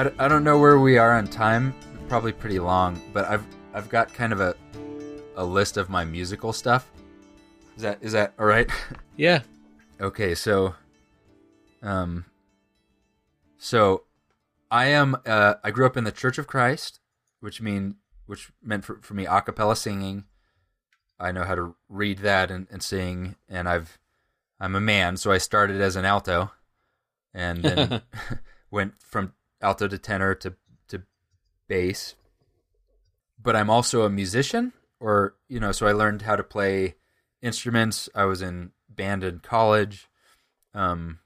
I, I don't know where we are on time. Probably pretty long, but I've I've got kind of a a list of my musical stuff. Is that is that all right? Yeah. okay, so um so I am uh I grew up in the Church of Christ, which mean which meant for, for me a cappella singing. I know how to read that and, and sing and I've I'm a man, so I started as an alto and then went from alto to tenor to to bass. But I'm also a musician, or you know, so I learned how to play instruments. I was in band in college, um,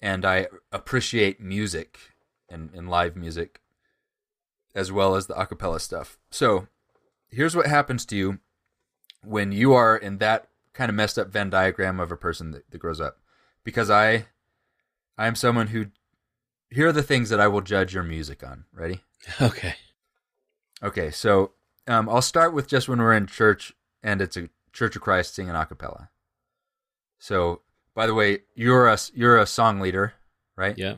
and I appreciate music and, and live music as well as the acapella stuff. So here's what happens to you when you are in that kind of messed up Venn diagram of a person that, that grows up. Because I I am someone who here are the things that I will judge your music on. Ready? Okay. Okay, so um, I'll start with just when we're in church and it's a Church of Christ singing a cappella. So, by the way, you're a you're a song leader, right? Yeah.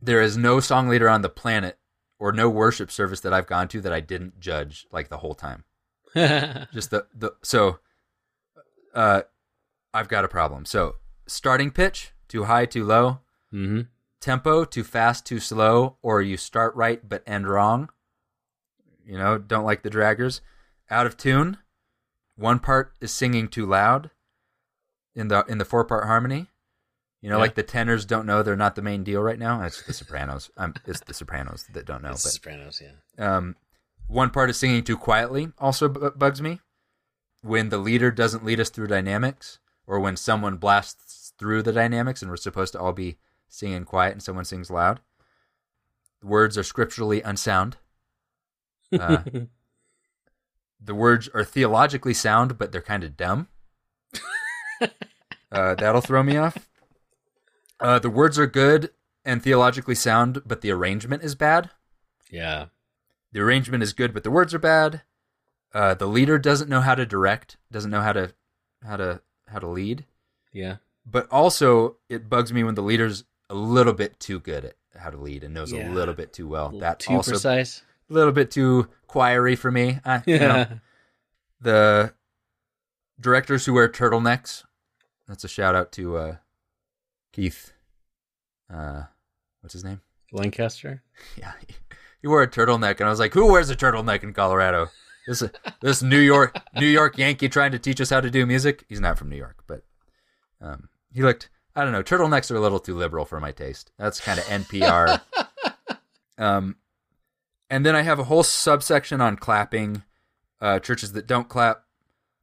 There is no song leader on the planet or no worship service that I've gone to that I didn't judge like the whole time. Just the the so uh I've got a problem. So, starting pitch, too high, too low, mm-hmm. Tempo, too fast, too slow, or you start right but end wrong. You know, don't like the draggers. Out of tune. One part is singing too loud in the in the four part harmony. You know, Yeah. like the tenors don't know they're not the main deal right now. It's the sopranos. Um, it's the sopranos that don't know. It's but Sopranos, yeah. um, one part is singing too quietly also b- bugs me. When the leader doesn't lead us through dynamics, or when someone blasts through the dynamics and we're supposed to all be singing quiet and someone sings loud. The words are scripturally unsound. Uh, the words are theologically sound, but they're kind of dumb. uh, that'll throw me off. Uh, the words are good and theologically sound, but the arrangement is bad yeah. the arrangement is good, but the words are bad. Uh, the leader doesn't know how to direct, doesn't know how to how to how to lead. Yeah. But also, it bugs me when the leader's a little bit too good at how to lead and knows Yeah. a little bit too well. That Too also precise. a little bit too choiry for me. I, you know, Yeah. the directors who wear turtlenecks. That's a shout out to uh, Keith. Uh, what's his name? Lancaster. Yeah, he, he wore a turtleneck, and I was like, "Who wears a turtleneck in Colorado?" This this New York New York Yankee trying to teach us how to do music. He's not from New York, but um, he looked. I don't know. Turtlenecks are a little too liberal for my taste. That's kind of NPR. um, and then I have a whole subsection on clapping. Uh, churches that don't clap,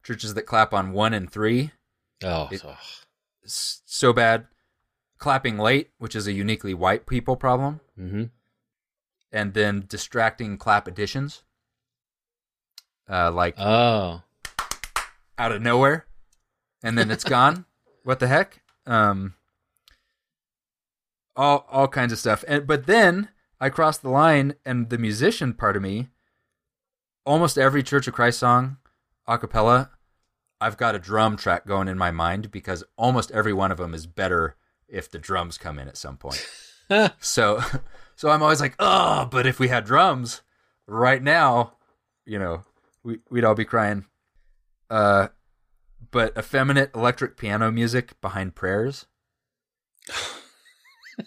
churches that clap on one and three. Oh, It-. So bad. Clapping late, which is a uniquely white people problem. mm-hmm. and then distracting clap additions, uh, like Oh, out of nowhere, and then it's gone. what the heck? Um, all all kinds of stuff. And but then I crossed the line, and the musician part of me, almost every Church of Christ song, a cappella, I've got a drum track going in my mind because almost every one of them is better if the drums come in at some point. So, so I'm always like, oh, but if we had drums right now, you know, we, we'd all be crying. Uh, but effeminate electric piano music behind prayers.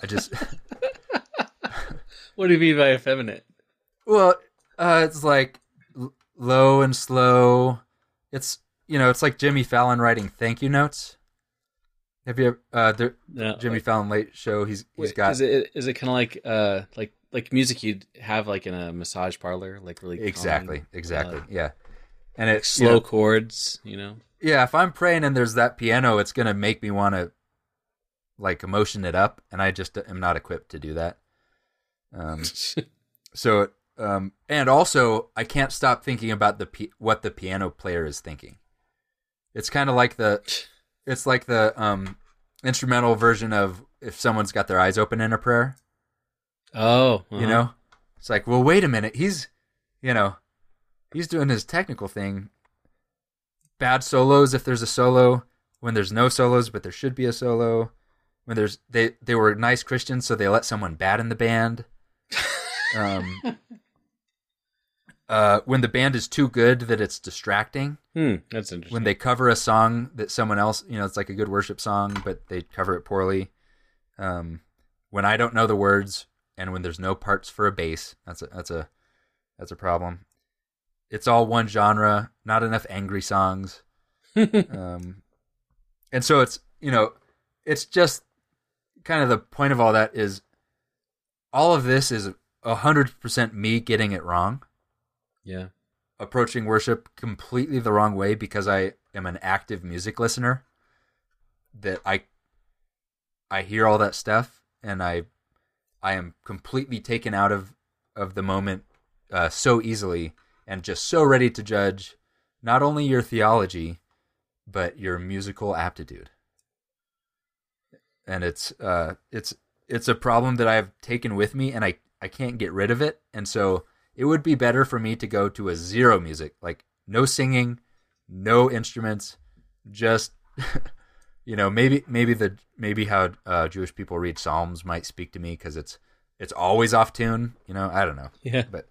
I just, what do you mean by effeminate? well, uh, it's like l- low and slow. It's, you know, it's like Jimmy Fallon writing thank you notes. Have you ever, uh, the No, Jimmy like- Fallon late show? He's, he's wait, got Is it is it kind of like uh like like music you'd have like in a massage parlor, like really calm, exactly, exactly. uh, yeah. And it's slow chords, you know? Yeah, if I'm praying and there's that piano, it's gonna make me want to like emotion it up, and I just am not equipped to do that. Um, so, um, and also I can't stop thinking about the pi- what the piano player is thinking. It's kind of like the, it's like the um, instrumental version of if someone's got their eyes open in a prayer. oh, You uh-huh. know, it's like, well, wait a minute, he's, you know, he's doing his technical thing. Bad solos if there's a solo, when there's no solos, but there should be a solo. when there's they they were nice Christians, so they let someone bad in the band. Um, uh, when the band is too good that it's distracting. Hmm, that's interesting. When they cover a song that someone else, you know, it's like a good worship song, but they cover it poorly. Um, when I don't know the words, and when there's no parts for a bass, that's a that's a that's a problem. It's all one genre, not enough angry songs. um, and so it's you know, it's just kind of the point of all that is all of this is a hundred percent me getting it wrong yeah. approaching worship completely the wrong way because I am an active music listener. That I I hear all that stuff and I I am completely taken out of of the moment uh, so easily and just so ready to judge not only your theology but your musical aptitude. And it's uh it's it's a problem that I've taken with me and I I can't get rid of it and so it would be better for me to go to a zero music, like no singing, no instruments, just you know maybe maybe the maybe how uh, Jewish people read Psalms might speak to me because it's it's always off tune. You know, I don't know, Yeah. but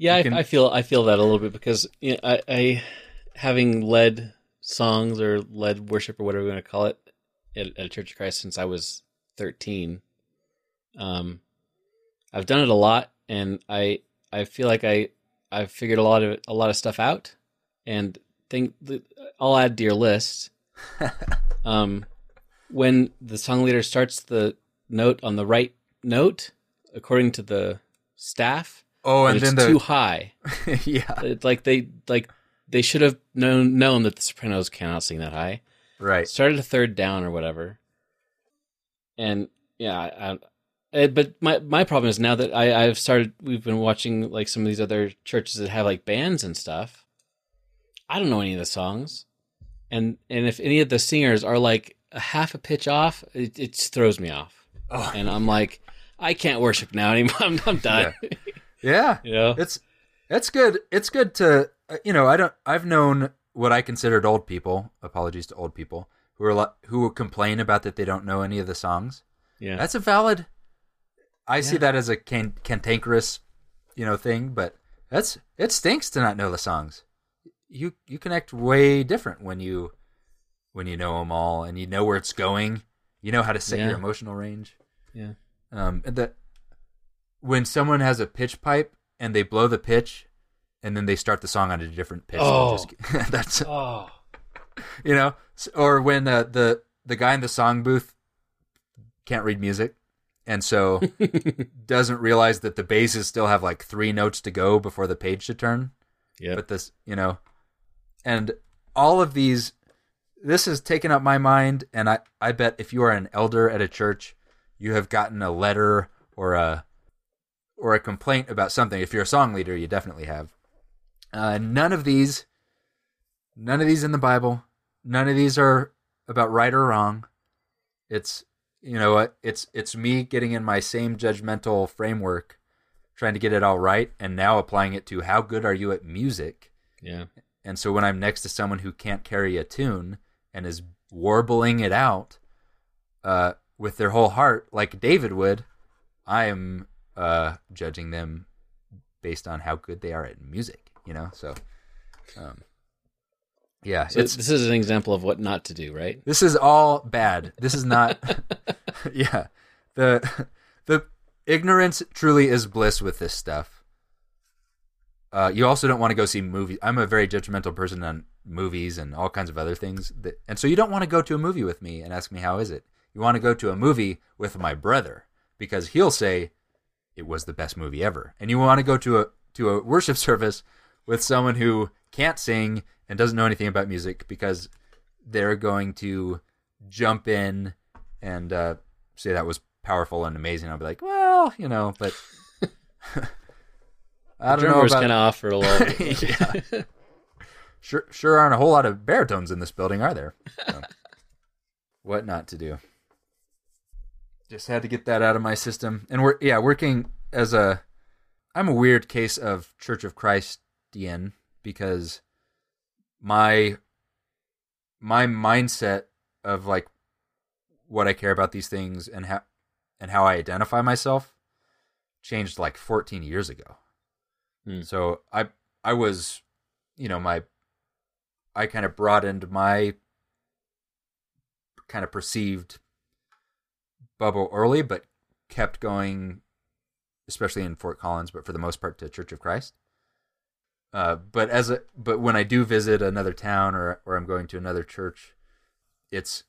Yeah, I, can- I feel I feel that a little bit because you know, I, I having led songs or led worship or whatever you want to call it at, at Church of Christ since I was thirteen. Um, I've done it a lot, and I I feel like I I've figured a lot of a lot of stuff out, and think that I'll add to your list. um, when the song leader starts the note on the right note, according to the staff, oh, and then the too high. yeah, like they like they should have known known that the sopranos cannot sing that high. right, Started a third down or whatever, and yeah, I, I, eh, but my my problem is now that I I've started. We've been watching like some of these other churches that have like bands and stuff. I don't know any of the songs, and and if any of the singers are like a half a pitch off, it, it just throws me off, oh, and I'm like, I can't worship now anymore. I'm, I'm done. yeah. you know? It's it's good. It's good to uh, you know. I don't. I've known what I considered old people. Apologies to old people who are li- who complain about that they don't know any of the songs. yeah. That's a valid. I see that as a can- cantankerous, you know, thing. But that's it stinks to not know the songs. You you connect way different when you when you know them all and you know where it's going. You know how to set Yeah. your emotional range. Yeah. Um, and that when someone has a pitch pipe and they blow the pitch, and then they start the song on a different pitch. Oh. Just, that's Oh. you know, or when uh, the the guy in the song booth can't read music, and so doesn't realize that the basses still have like three notes to go before the page should turn. Yeah. But this, you know, and all of these, this has taken up my mind, and I I bet if you are an elder at a church, you have gotten a letter or a or a complaint about something. If you're a song leader, you definitely have. Uh, none of these, none of these in the Bible. None of these are about right or wrong. It's you know what? It's it's me getting in my same judgmental framework, trying to get it all right, and now applying it to how good are you at music. Yeah. And so when I'm next to someone who can't carry a tune and is warbling it out uh, with their whole heart, like David would, I am uh, judging them based on how good they are at music. You know, so um, yeah, So it's this is an example of what not to do, right? this is all bad. This is not. yeah, the the ignorance truly is bliss with this stuff. Uh, you also don't want to go see movies. I'm a very judgmental person on movies and all kinds of other things, that, and so you don't want to go to a movie with me and ask me how is it. You want to go to a movie with my brother because he'll say it was the best movie ever, and you want to go to a to a worship service with someone who can't sing and doesn't know anything about music because they're going to jump in and uh, say that was powerful and amazing. I'll be like, well, you know, but I don't know Drummers about. kind of offer a little. Sure, sure aren't a whole lot of baritones in this building, are there? So, what not to do? Just had to get that out of my system, and we're yeah working as a. I'm a weird case of Church of Christian because my my mindset of like what I care about these things and how and how I identify myself changed like 14 years ago. Hmm. So I I was, you know, my I kind of broadened my kind of perceived bubble early, but kept going, especially in Fort Collins, but for the most part to Church of Christ. Uh, but as a but when I do visit another town or or I'm going to another church, it's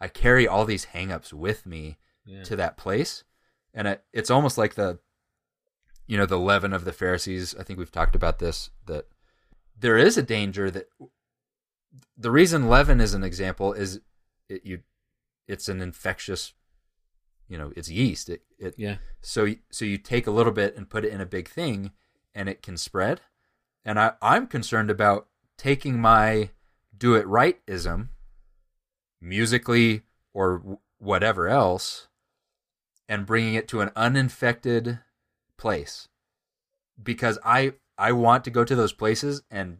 I carry all these hangups with me Yeah. to that place, and it, it's almost like the you know the leaven of the Pharisees. I think we've talked about this that there is a danger that the reason leaven is an example is it you it's an infectious you know it's yeast. It, it Yeah. so so you take a little bit and put it in a big thing and it can spread. And I, i'm concerned about taking my do it right ism musically or whatever else and bringing it to an uninfected place. Because i i want to go to those places and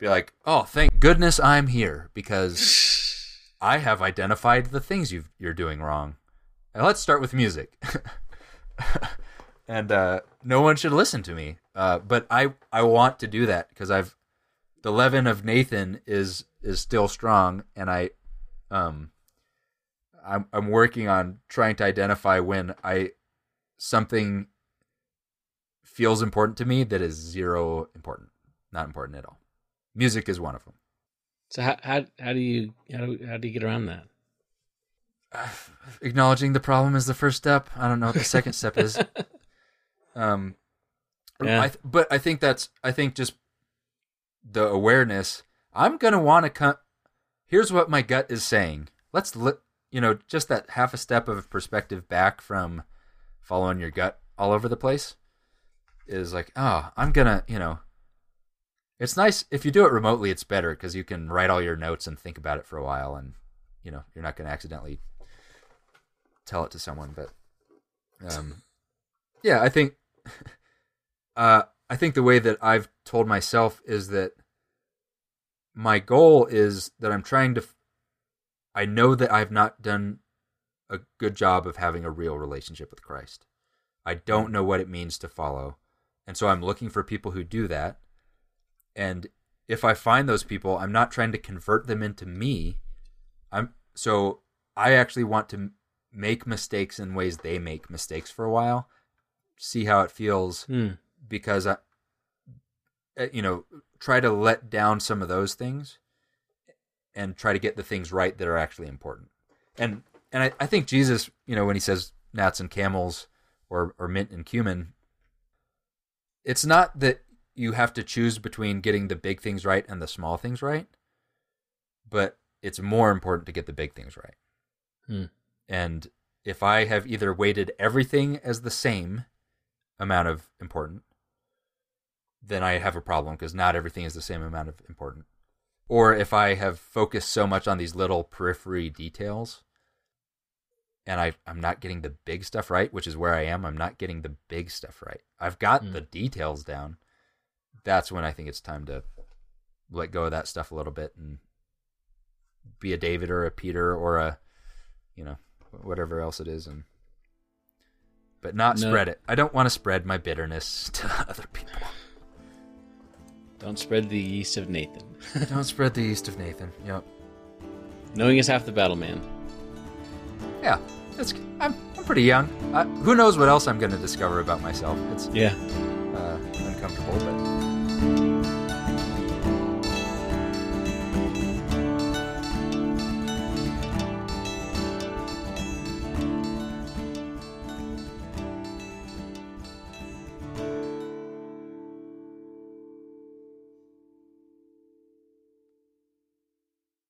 be like oh thank goodness i'm here because i have identified the things you you're doing wrong let's start with music and uh, no one should listen to me. Uh, but I I want to do that because I've the leaven of Nathan is is still strong, and I um I'm I'm working on trying to identify when I something feels important to me that is zero important, not important at all. Music is one of them. So how how how do you how do how do you get around that? Acknowledging the problem is the first step. I don't know what the second step is. Um, Yeah. I th- but I think that's I think just the awareness. I'm gonna want to come. Here's what my gut is saying. Let's li- you know just that half a step of perspective back from following your gut all over the place is like oh I'm gonna you know. It's nice if you do it remotely. It's better because you can write all your notes and think about it for a while, and you know you're not gonna accidentally tell it to someone. But um, yeah, I think uh, I think the way that I've told myself is that my goal is that I'm trying to. I know that I've not done a good job of having a real relationship with Christ. I don't know what it means to follow, and so I'm looking for people who do that. And if I find those people, I'm not trying to convert them into me. I'm so I actually want to make mistakes in ways they make mistakes for a while, see how it feels Hmm. because I, uh, you know, try to let down some of those things and try to get the things right that are actually important. And and I, I think Jesus, you know, when he says gnats and camels or or mint and cumin, it's not that you have to choose between getting the big things right and the small things right, but it's more important to get the big things right. Hmm. And if I have either weighted everything as the same amount of important, then I have a problem because not everything is the same amount of important. Or if I have focused so much on these little periphery details and I, I'm not getting the big stuff right, which is where I am, I'm not getting the big stuff right. I've got Mm. the details down. That's when I think it's time to let go of that stuff a little bit and be a David or a Peter or a, you know, whatever else it is. And, but not No. spread it. I don't want to spread my bitterness to other people. Don't spread the yeast of Nathan. Don't spread the yeast of Nathan. Yep. Knowing is half the battle, man. Yeah, it's. I'm. I'm pretty young. I, who knows what else I'm going to discover about myself? It's Yeah. uh, uncomfortable, but